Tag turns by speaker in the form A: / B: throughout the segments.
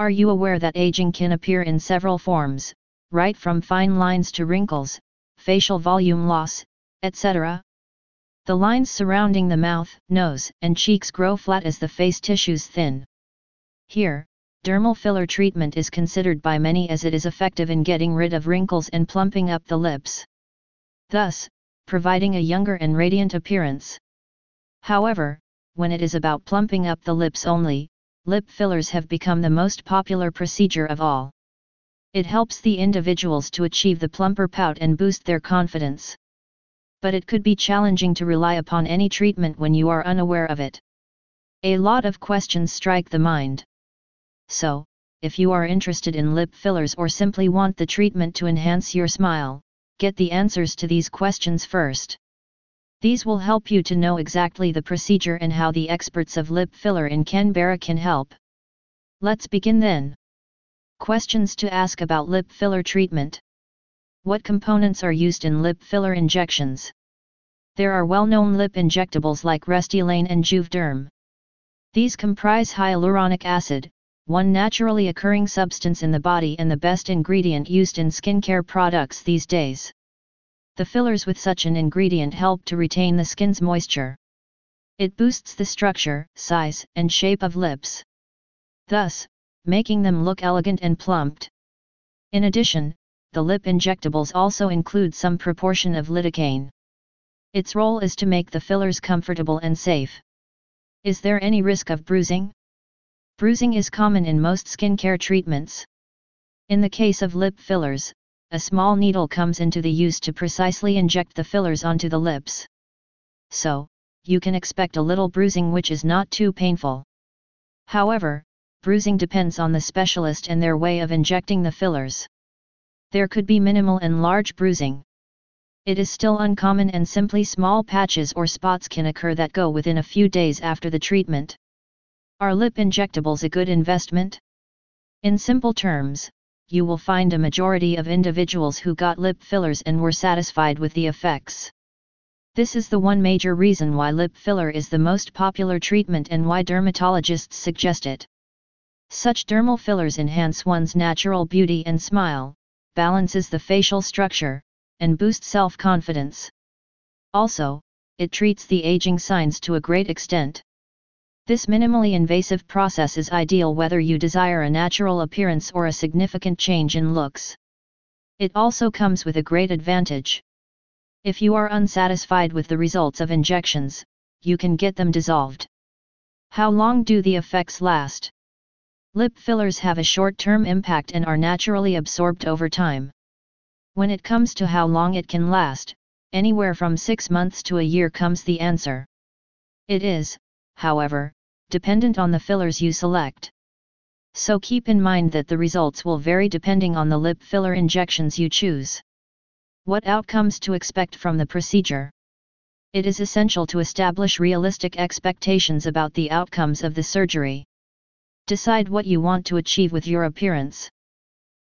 A: Are you aware that aging can appear in several forms, right from fine lines to wrinkles, facial volume loss, etc.? The lines surrounding the mouth, nose, and cheeks grow flat as the face tissues thin. Here, dermal filler treatment is considered by many as it is effective in getting rid of wrinkles and plumping up the lips. Thus, providing a younger and radiant appearance. However, when it is about plumping up the lips only, lip fillers have become the most popular procedure of all. It helps the individuals to achieve the plumper pout and boost their confidence. But it could be challenging to rely upon any treatment when you are unaware of it. A lot of questions strike the mind. So, if you are interested in lip fillers or simply want the treatment to enhance your smile, get the answers to these questions first. These will help you to know exactly the procedure and how the experts of lip filler in Canberra can help. Let's begin then. Questions to ask about lip filler treatment. What components are used in lip filler injections? There are well-known lip injectables like Restylane and Juvederm. These comprise hyaluronic acid, one naturally occurring substance in the body and the best ingredient used in skincare products these days. The fillers with such an ingredient help to retain the skin's moisture. It boosts the structure, size, and shape of lips. Thus, making them look elegant and plumped. In addition, the lip injectables also include some proportion of lidocaine. Its role is to make the fillers comfortable and safe. Is there any risk of bruising? Bruising is common in most skincare treatments. In the case of lip fillers, a small needle comes into the use to precisely inject the fillers onto the lips. So, you can expect a little bruising which is not too painful. However, bruising depends on the specialist and their way of injecting the fillers. There could be minimal and large bruising. It is still uncommon and simply small patches or spots can occur that go within a few days after the treatment. Are lip injectables a good investment? In simple terms, you will find a majority of individuals who got lip fillers and were satisfied with the effects. This is the one major reason why lip filler is the most popular treatment and why dermatologists suggest it. Such dermal fillers enhance one's natural beauty and smile, balances the facial structure, and boost self-confidence. Also, it treats the aging signs to a great extent. This minimally invasive process is ideal whether you desire a natural appearance or a significant change in looks. It also comes with a great advantage. If you are unsatisfied with the results of injections, you can get them dissolved. How long do the effects last? Lip fillers have a short-term impact and are naturally absorbed over time. When it comes to how long it can last, anywhere from 6 months to a year comes the answer. It is, however, dependent on the fillers you select. So keep in mind that the results will vary depending on the lip filler injections you choose. What outcomes to expect from the procedure? It is essential to establish realistic expectations about the outcomes of the surgery. Decide what you want to achieve with your appearance.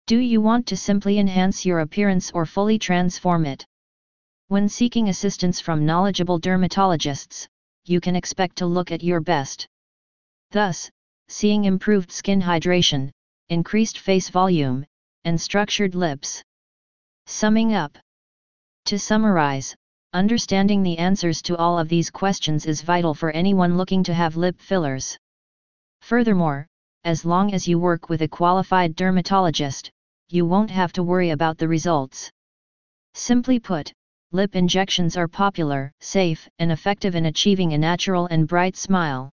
A: Do you want to simply enhance your appearance or fully transform it? When seeking assistance from knowledgeable dermatologists, you can expect to look at your best. Thus, seeing improved skin hydration, increased face volume, and structured lips. Summing up. To summarize, understanding the answers to all of these questions is vital for anyone looking to have lip fillers. Furthermore, as long as you work with a qualified dermatologist, you won't have to worry about the results. Simply put, lip injections are popular, safe, and effective in achieving a natural and bright smile.